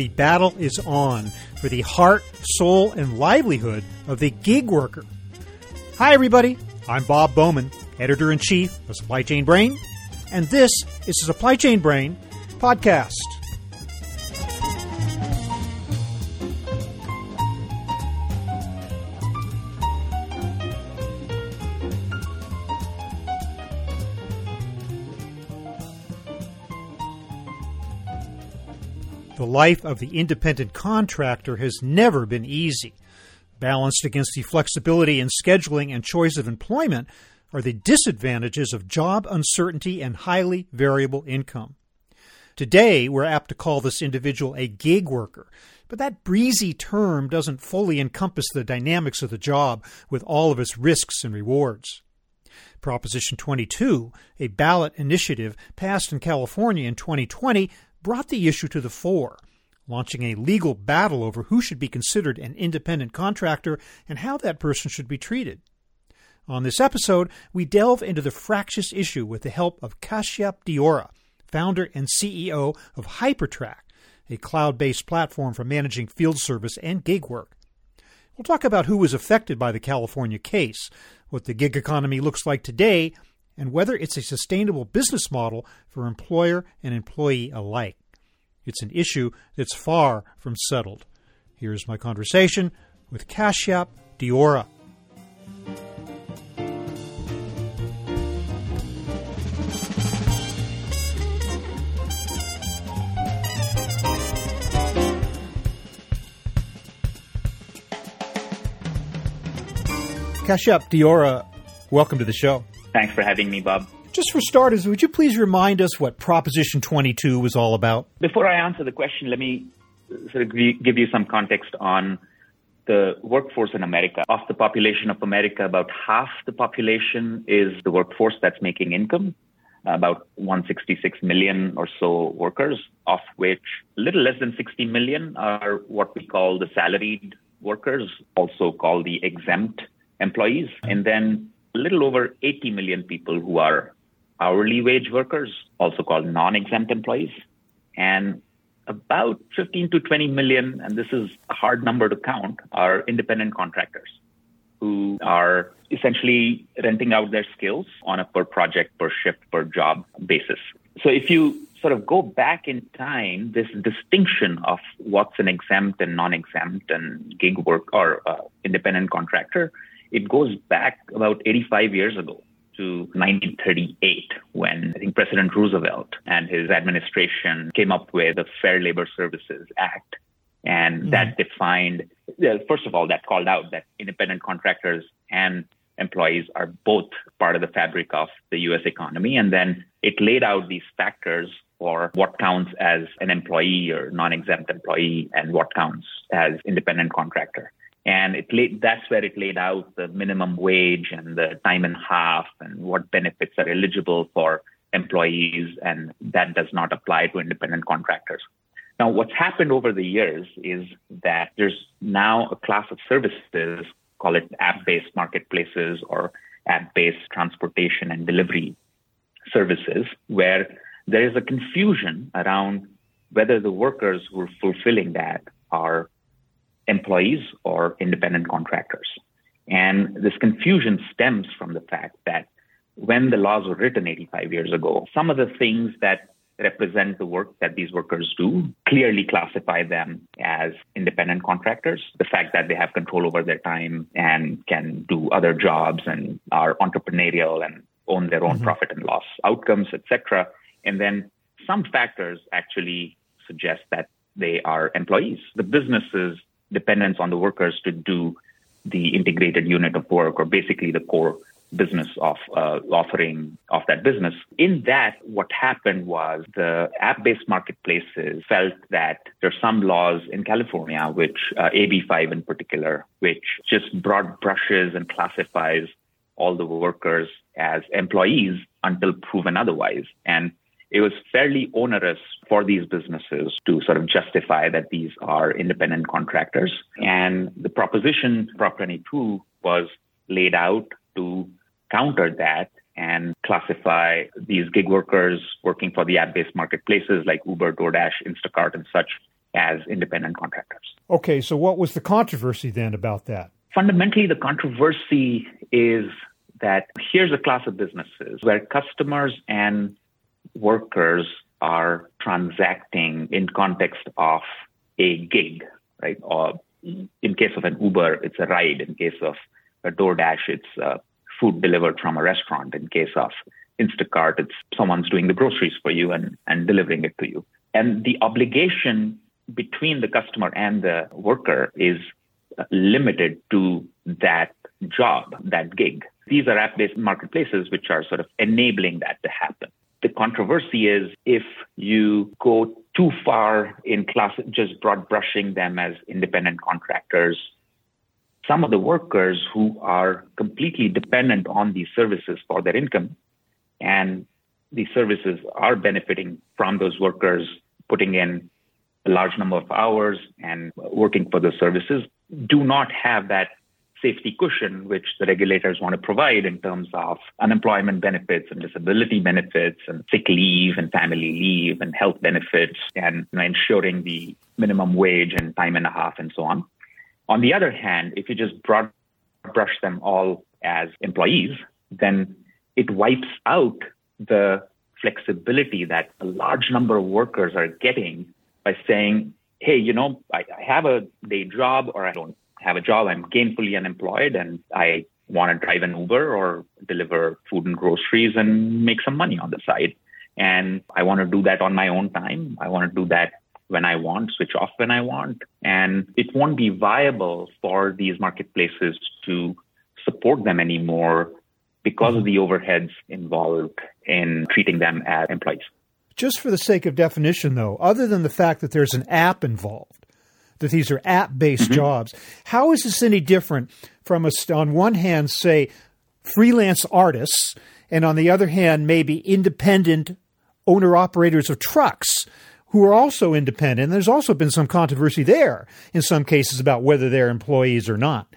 the battle is on for the heart, soul, and livelihood of the gig worker. Hi, everybody. I'm Bob Bowman, editor in chief of Supply Chain Brain, and this is the Supply Chain Brain podcast. The life of the independent contractor has never been easy. Balanced against the flexibility in scheduling and choice of employment are the disadvantages of job uncertainty and highly variable income. Today, we're apt to call this individual a gig worker, but that breezy term doesn't fully encompass the dynamics of the job with all of its risks and rewards. Proposition 22, a ballot initiative passed in California in 2020, brought the issue to the fore, launching a legal battle over who should be considered an independent contractor and how that person should be treated. On this episode, we delve into the fractious issue with the help of Kashyap Deorah, founder and CEO of Hypertrack, a cloud based platform for managing field service and gig work. We'll talk about who was affected by the California case, what the gig economy looks like today, and whether it's a sustainable business model for employer and employee alike. It's an issue that's far from settled. Here's my conversation with Kashyap Deorah. Kashyap Deorah, welcome to the show. Thanks for having me, Bob. Just for starters, would you please remind us what Proposition 22 was all about? Before I answer the question, let me uh, sort of give you some context on the workforce in America. Of the population of America, about half the population is the workforce that's making income, about 166 million or so workers, of which a little less than 60 million are what we call the salaried workers, also called the exempt employees. And then a little over 80 million people who are hourly wage workers, also called non-exempt employees, and about 15 to 20 million, and this is a hard number to count, are independent contractors who are essentially renting out their skills on a per project, per shift, per job basis. So if you sort of go back in time, this distinction of what's an exempt and non-exempt and gig work or uh, independent contractor, it goes back about 85 years ago to 1938 when I think President Roosevelt and his administration came up with the Fair Labor Services Act. And mm-hmm. that defined, first of all, that called out that independent contractors and employees are both part of the fabric of the US economy. And then it laid out these factors for what counts as an employee or non exempt employee and what counts as independent contractor. And it laid, that's where it laid out the minimum wage and the time and half and what benefits are eligible for employees. And that does not apply to independent contractors. Now, what's happened over the years is that there's now a class of services, call it app based marketplaces or app based transportation and delivery services, where there is a confusion around whether the workers who are fulfilling that are employees or independent contractors. And this confusion stems from the fact that when the laws were written 85 years ago, some of the things that represent the work that these workers do clearly classify them as independent contractors. The fact that they have control over their time and can do other jobs and are entrepreneurial and own their own mm-hmm. profit and loss outcomes, etc. And then some factors actually suggest that they are employees. The businesses dependence on the workers to do the integrated unit of work or basically the core business of uh, offering of that business. In that, what happened was the app-based marketplaces felt that there are some laws in California, which uh, AB5 in particular, which just broad brushes and classifies all the workers as employees until proven otherwise. And it was fairly onerous for these businesses to sort of justify that these are independent contractors. And the proposition, Prop 22, was laid out to counter that and classify these gig workers working for the app based marketplaces like Uber, DoorDash, Instacart, and such as independent contractors. Okay, so what was the controversy then about that? Fundamentally, the controversy is that here's a class of businesses where customers and workers are transacting in context of a gig, right? Or in case of an Uber, it's a ride. In case of a DoorDash, it's uh, food delivered from a restaurant. In case of Instacart, it's someone's doing the groceries for you and, and delivering it to you. And the obligation between the customer and the worker is limited to that job, that gig. These are app based marketplaces which are sort of enabling that to happen. The controversy is if you go too far in class, just broad brushing them as independent contractors, some of the workers who are completely dependent on these services for their income and these services are benefiting from those workers putting in a large number of hours and working for the services do not have that safety cushion which the regulators want to provide in terms of unemployment benefits and disability benefits and sick leave and family leave and health benefits and you know, ensuring the minimum wage and time and a half and so on. On the other hand, if you just broad brush them all as employees, then it wipes out the flexibility that a large number of workers are getting by saying, hey, you know, I, I have a day job or I don't have a job. I'm gainfully unemployed and I want to drive an Uber or deliver food and groceries and make some money on the side. And I want to do that on my own time. I want to do that when I want, switch off when I want. And it won't be viable for these marketplaces to support them anymore because of the overheads involved in treating them as employees. Just for the sake of definition, though, other than the fact that there's an app involved, that these are app based mm-hmm. jobs, how is this any different from, a, on one hand, say, freelance artists, and on the other hand, maybe independent owner operators of trucks? Who are also independent. And there's also been some controversy there in some cases about whether they're employees or not.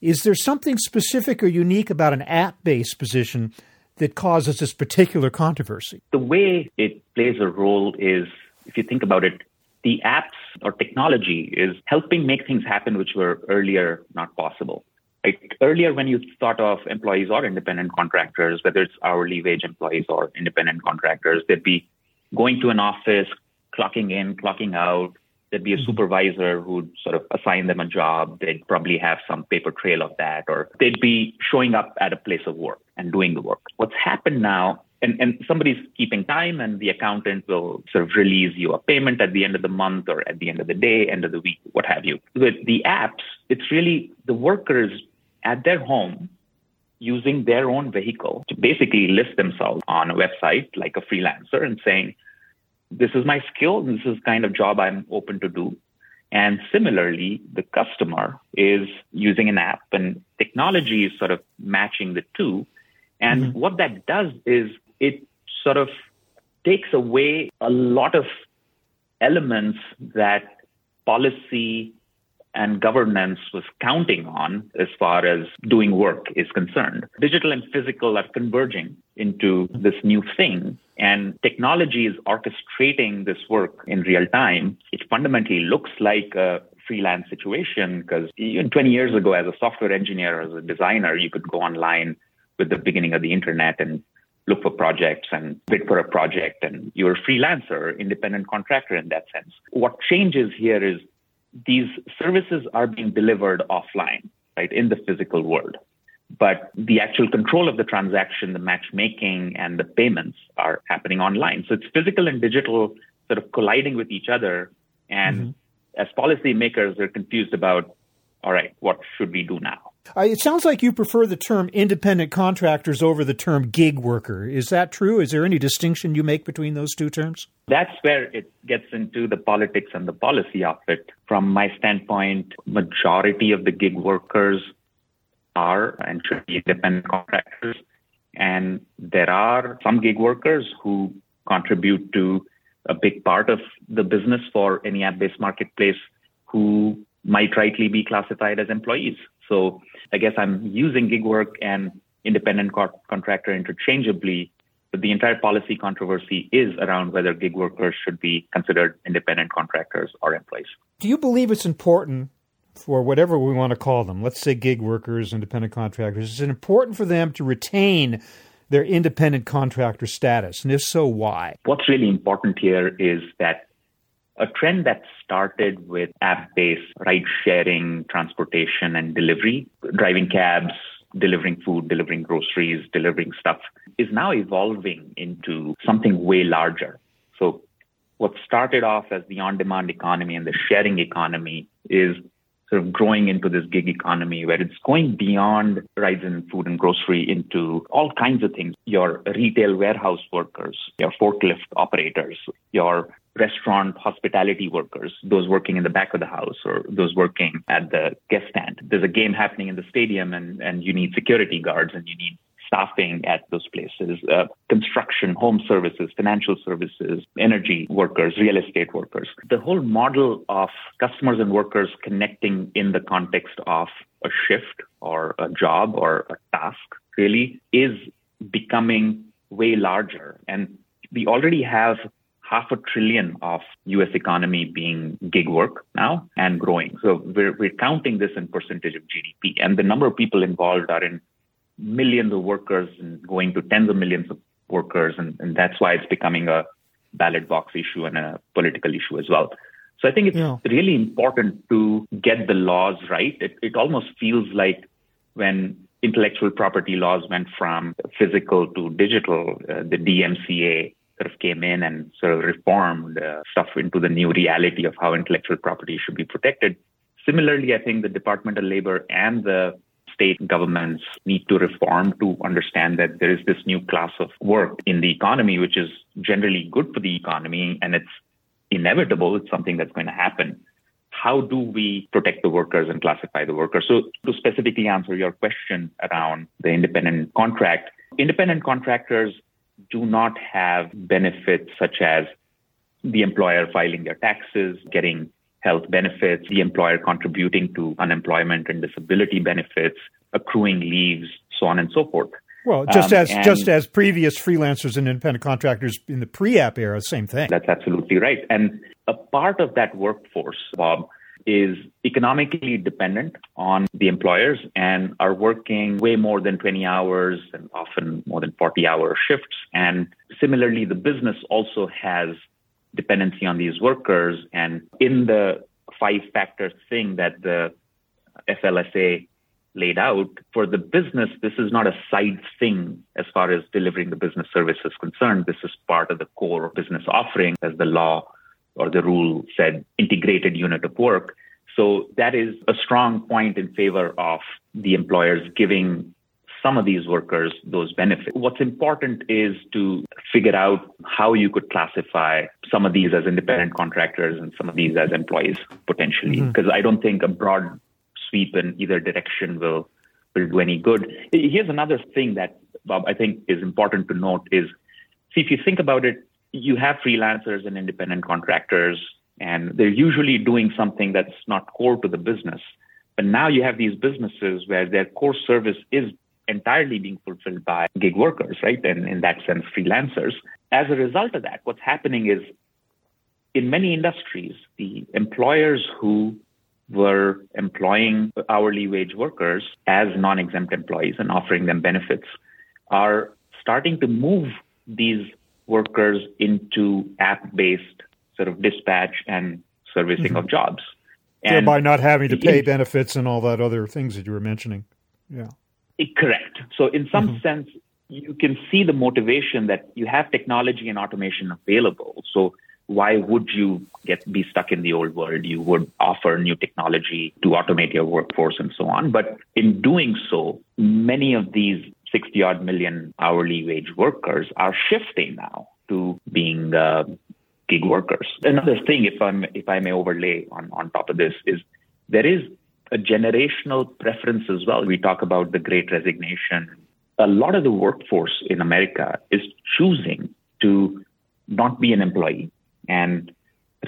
Is there something specific or unique about an app based position that causes this particular controversy? The way it plays a role is, if you think about it, the apps or technology is helping make things happen which were earlier not possible. Like earlier, when you thought of employees or independent contractors, whether it's hourly wage employees or independent contractors, they'd be going to an office, clocking in, clocking out, there'd be a mm-hmm. supervisor who'd sort of assign them a job. They'd probably have some paper trail of that, or they'd be showing up at a place of work and doing the work. What's happened now, and, and somebody's keeping time, and the accountant will sort of release you a payment at the end of the month or at the end of the day, end of the week, what have you. With the apps, it's really the workers at their home using their own vehicle to basically list themselves on a website like a freelancer and saying, this is my skill. And this is kind of job I'm open to do. And similarly, the customer is using an app and technology is sort of matching the two. And mm-hmm. what that does is it sort of takes away a lot of elements that policy and governance was counting on as far as doing work is concerned. Digital and physical are converging into this new thing. And technology is orchestrating this work in real time. It fundamentally looks like a freelance situation because even 20 years ago, as a software engineer, or as a designer, you could go online with the beginning of the internet and look for projects and bid for a project and you're a freelancer, independent contractor in that sense. What changes here is these services are being delivered offline, right, in the physical world. But the actual control of the transaction, the matchmaking, and the payments are happening online. So it's physical and digital sort of colliding with each other. And mm-hmm. as policymakers, they're confused about, all right, what should we do now? It sounds like you prefer the term independent contractors over the term gig worker. Is that true? Is there any distinction you make between those two terms? That's where it gets into the politics and the policy of it. From my standpoint, majority of the gig workers are and should be independent contractors. And there are some gig workers who contribute to a big part of the business for any app-based marketplace who might rightly be classified as employees. So I guess I'm using gig work and independent co- contractor interchangeably but the entire policy controversy is around whether gig workers should be considered independent contractors or employees. Do you believe it's important for whatever we want to call them, let's say gig workers, independent contractors, is it important for them to retain their independent contractor status? And if so, why? What's really important here is that a trend that started with app based ride sharing, transportation, and delivery, driving cabs, delivering food, delivering groceries, delivering stuff, is now evolving into something way larger. So, what started off as the on demand economy and the sharing economy is sort of growing into this gig economy where it's going beyond rides and food and grocery into all kinds of things. Your retail warehouse workers, your forklift operators, your restaurant hospitality workers, those working in the back of the house or those working at the guest stand. There's a game happening in the stadium and, and you need security guards and you need staffing at those places, uh, construction, home services, financial services, energy workers, real estate workers. The whole model of customers and workers connecting in the context of a shift or a job or a task really is becoming way larger. And we already have half a trillion of US economy being gig work now and growing. So we're, we're counting this in percentage of GDP. And the number of people involved are in millions of workers and going to tens of millions of workers. And, and that's why it's becoming a ballot box issue and a political issue as well. So I think it's yeah. really important to get the laws right. It, it almost feels like when intellectual property laws went from physical to digital, uh, the DMCA sort of came in and sort of reformed uh, stuff into the new reality of how intellectual property should be protected. Similarly, I think the Department of Labor and the state governments need to reform to understand that there is this new class of work in the economy, which is generally good for the economy and it's inevitable. It's something that's going to happen. How do we protect the workers and classify the workers? So, to specifically answer your question around the independent contract, independent contractors do not have benefits such as the employer filing their taxes, getting health benefits, the employer contributing to unemployment and disability benefits, accruing leaves, so on and so forth. Well, just um, as just as previous freelancers and independent contractors in the pre-app era, same thing. That's absolutely right. And a part of that workforce, Bob, is economically dependent on the employers and are working way more than 20 hours and often more than 40 hour shifts. And similarly, the business also has dependency on these workers. And in the five factor thing that the FLSA laid out, for the business, this is not a side thing as far as delivering the business service is concerned. This is part of the core business offering, as the law or the rule said, integrated unit of work. So that is a strong point in favor of the employers giving some of these workers those benefits. What's important is to figure out how you could classify some of these as independent contractors and some of these as employees potentially, because mm-hmm. I don't think a broad sweep in either direction will will do any good. Here's another thing that Bob I think is important to note is see if you think about it, you have freelancers and independent contractors and they're usually doing something that's not core to the business. But now you have these businesses where their core service is entirely being fulfilled by gig workers, right? And in that sense, freelancers. As a result of that, what's happening is in many industries, the employers who were employing hourly wage workers as non exempt employees and offering them benefits are starting to move these workers into app based sort of dispatch and servicing mm-hmm. of jobs. And Thereby not having to pay benefits and all that other things that you were mentioning. Yeah. Correct. So, in some mm-hmm. sense, you can see the motivation that you have technology and automation available. So, why would you get be stuck in the old world? You would offer new technology to automate your workforce and so on. But in doing so, many of these 60 odd million hourly wage workers are shifting now to being uh, gig workers. Another thing, if I'm if I may overlay on on top of this, is there is a generational preference as well. We talk about the great resignation. A lot of the workforce in America is choosing to not be an employee and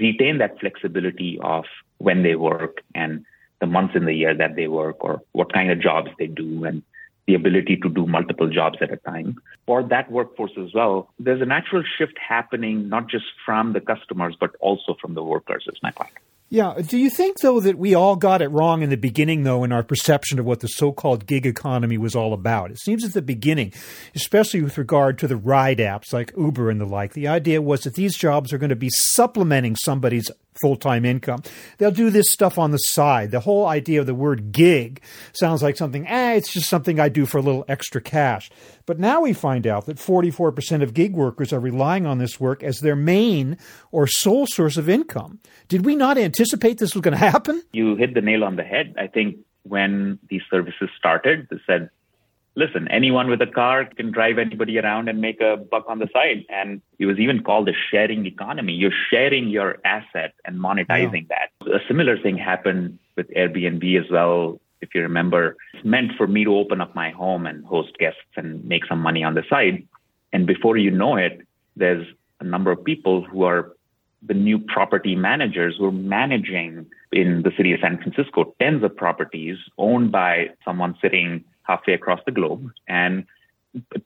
retain that flexibility of when they work and the months in the year that they work or what kind of jobs they do and the ability to do multiple jobs at a time. For that workforce as well, there's a natural shift happening, not just from the customers, but also from the workers, is my point. Yeah. Do you think, though, that we all got it wrong in the beginning, though, in our perception of what the so called gig economy was all about? It seems at the beginning, especially with regard to the ride apps like Uber and the like, the idea was that these jobs are going to be supplementing somebody's full time income. They'll do this stuff on the side. The whole idea of the word gig sounds like something, eh, it's just something I do for a little extra cash. But now we find out that 44% of gig workers are relying on this work as their main or sole source of income. Did we not anticipate this was going to happen? You hit the nail on the head. I think when these services started, they said listen, anyone with a car can drive anybody around and make a buck on the side. And it was even called a sharing economy. You're sharing your asset and monetizing yeah. that. A similar thing happened with Airbnb as well. If you remember, it's meant for me to open up my home and host guests and make some money on the side. And before you know it, there's a number of people who are the new property managers who are managing in the city of San Francisco tens of properties owned by someone sitting halfway across the globe and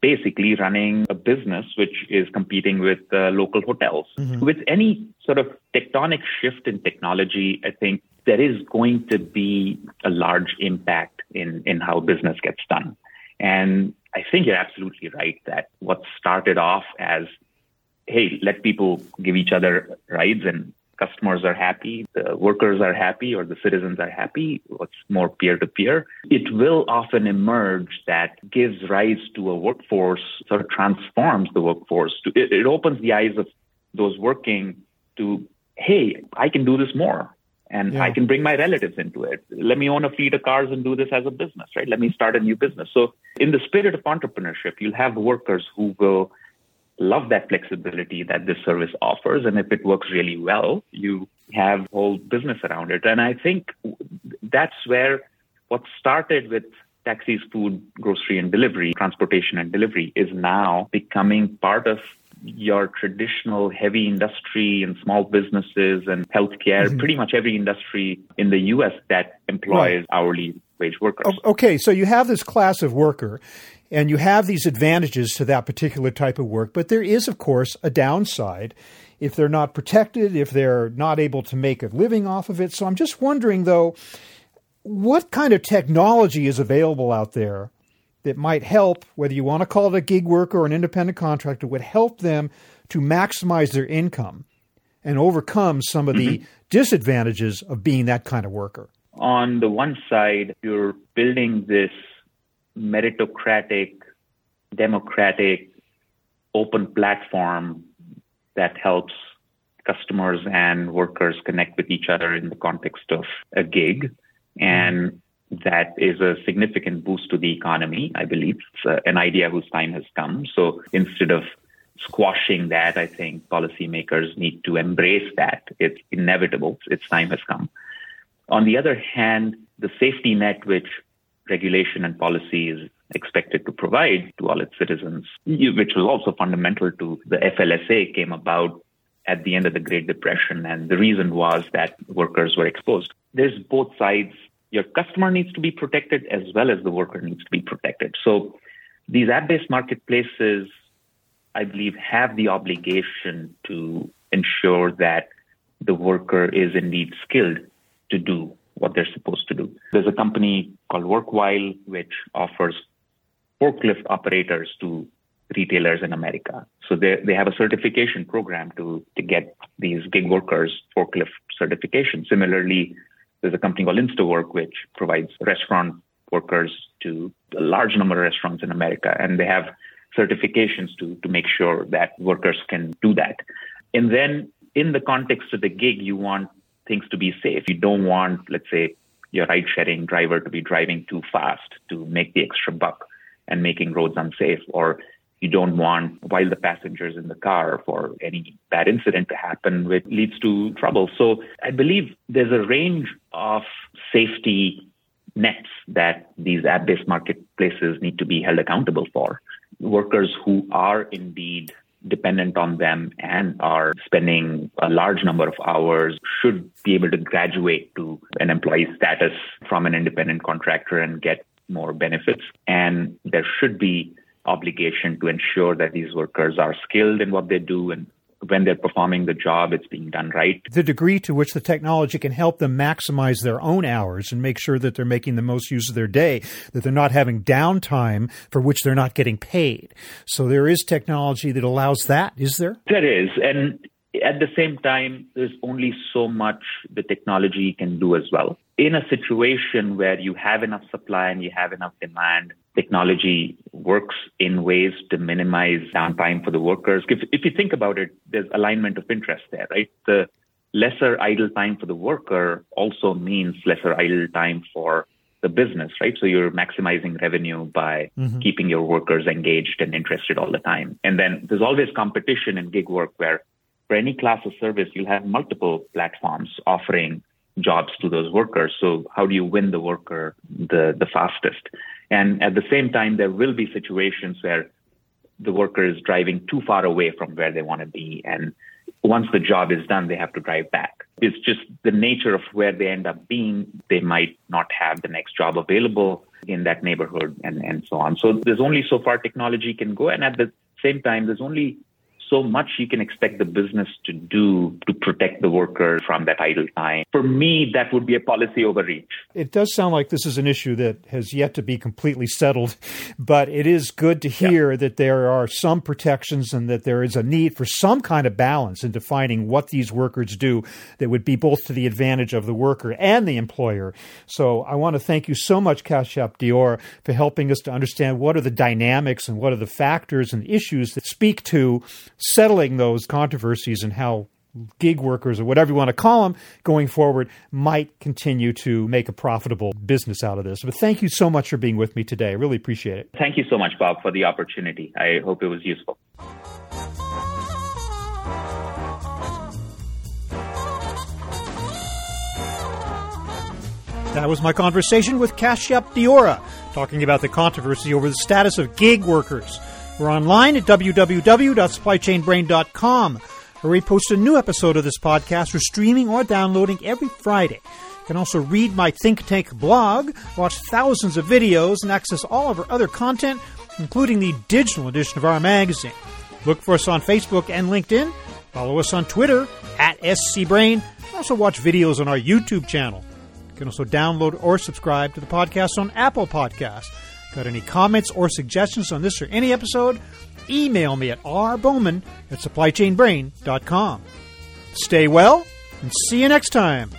basically running a business which is competing with uh, local hotels. Mm-hmm. With any sort of tectonic shift in technology, I think there is going to be a large impact in, in how business gets done. And I think you're absolutely right that what started off as, hey, let people give each other rides and customers are happy, the workers are happy, or the citizens are happy, what's more peer to peer, it will often emerge that gives rise to a workforce, sort of transforms the workforce. To, it, it opens the eyes of those working to, hey, I can do this more and yeah. I can bring my relatives into it. Let me own a fleet of cars and do this as a business, right? Let me start a new business. So, in the spirit of entrepreneurship, you'll have workers who will love that flexibility that this service offers. And if it works really well, you have whole business around it. And I think that's where what started with taxis, food, grocery, and delivery, transportation and delivery is now becoming part of your traditional heavy industry and small businesses and healthcare, mm-hmm. pretty much every industry in the US that employs right. hourly wage workers. Okay, so you have this class of worker and you have these advantages to that particular type of work, but there is, of course, a downside if they're not protected, if they're not able to make a living off of it. So I'm just wondering, though, what kind of technology is available out there that might help, whether you want to call it a gig worker or an independent contractor, would help them to maximize their income and overcome some of mm-hmm. the disadvantages of being that kind of worker? On the one side, you're building this meritocratic, democratic, open platform that helps customers and workers connect with each other in the context of a gig. And that is a significant boost to the economy, I believe. It's uh, an idea whose time has come. So instead of squashing that, I think policymakers need to embrace that. It's inevitable. Its time has come. On the other hand, the safety net which regulation and policy is expected to provide to all its citizens, which was also fundamental to the FLSA came about at the end of the Great Depression. And the reason was that workers were exposed. There's both sides. Your customer needs to be protected as well as the worker needs to be protected. So these app-based marketplaces, I believe, have the obligation to ensure that the worker is indeed skilled to do what they're supposed to do. There's a company called Workwhile, which offers forklift operators to retailers in America. So they, they have a certification program to, to get these gig workers forklift certification. Similarly, there's a company called InstaWork, which provides restaurant workers to a large number of restaurants in America. And they have certifications to, to make sure that workers can do that. And then in the context of the gig, you want things to be safe. You don't want, let's say, your ride sharing driver to be driving too fast to make the extra buck and making roads unsafe, or you don't want while the passengers in the car for any bad incident to happen, which leads to trouble. So I believe there's a range of safety nets that these app based marketplaces need to be held accountable for. Workers who are indeed dependent on them and are spending a large number of hours should be able to graduate to an employee status from an independent contractor and get more benefits. And there should be obligation to ensure that these workers are skilled in what they do and when they're performing the job, it's being done right. The degree to which the technology can help them maximize their own hours and make sure that they're making the most use of their day, that they're not having downtime for which they're not getting paid. So there is technology that allows that, is there? There is. And at the same time, there's only so much the technology can do as well. In a situation where you have enough supply and you have enough demand, technology works in ways to minimize downtime for the workers. If, if you think about it, there's alignment of interest there, right? The lesser idle time for the worker also means lesser idle time for the business, right? So you're maximizing revenue by mm-hmm. keeping your workers engaged and interested all the time. And then there's always competition in gig work where for any class of service, you'll have multiple platforms offering jobs to those workers. So how do you win the worker the, the fastest? And at the same time, there will be situations where the worker is driving too far away from where they want to be. And once the job is done, they have to drive back. It's just the nature of where they end up being. They might not have the next job available in that neighborhood and, and so on. So there's only so far technology can go. And at the same time, there's only so much you can expect the business to do to protect the worker from that idle time. For me, that would be a policy overreach. It does sound like this is an issue that has yet to be completely settled, but it is good to hear yeah. that there are some protections and that there is a need for some kind of balance in defining what these workers do that would be both to the advantage of the worker and the employer. So I want to thank you so much, Kashyap Deorah, for helping us to understand what are the dynamics and what are the factors and issues that speak to settling those controversies and how gig workers or whatever you want to call them going forward might continue to make a profitable business out of this. But thank you so much for being with me today. I really appreciate it. Thank you so much, Bob, for the opportunity. I hope it was useful. That was my conversation with Kashyap Deorah, talking about the controversy over the status of gig workers. We're online at www.supplychainbrain.com, where we post a new episode of this podcast for streaming or downloading every Friday. You can also read my Think Tank blog, watch thousands of videos, and access all of our other content, including the digital edition of our magazine. Look for us on Facebook and LinkedIn. Follow us on Twitter at SCBrain. Also watch videos on our YouTube channel. You can also download or subscribe to the podcast on Apple Podcasts. Got any comments or suggestions on this or any episode? Email me at rbowman at supplychainbrain.com. Stay well and see you next time.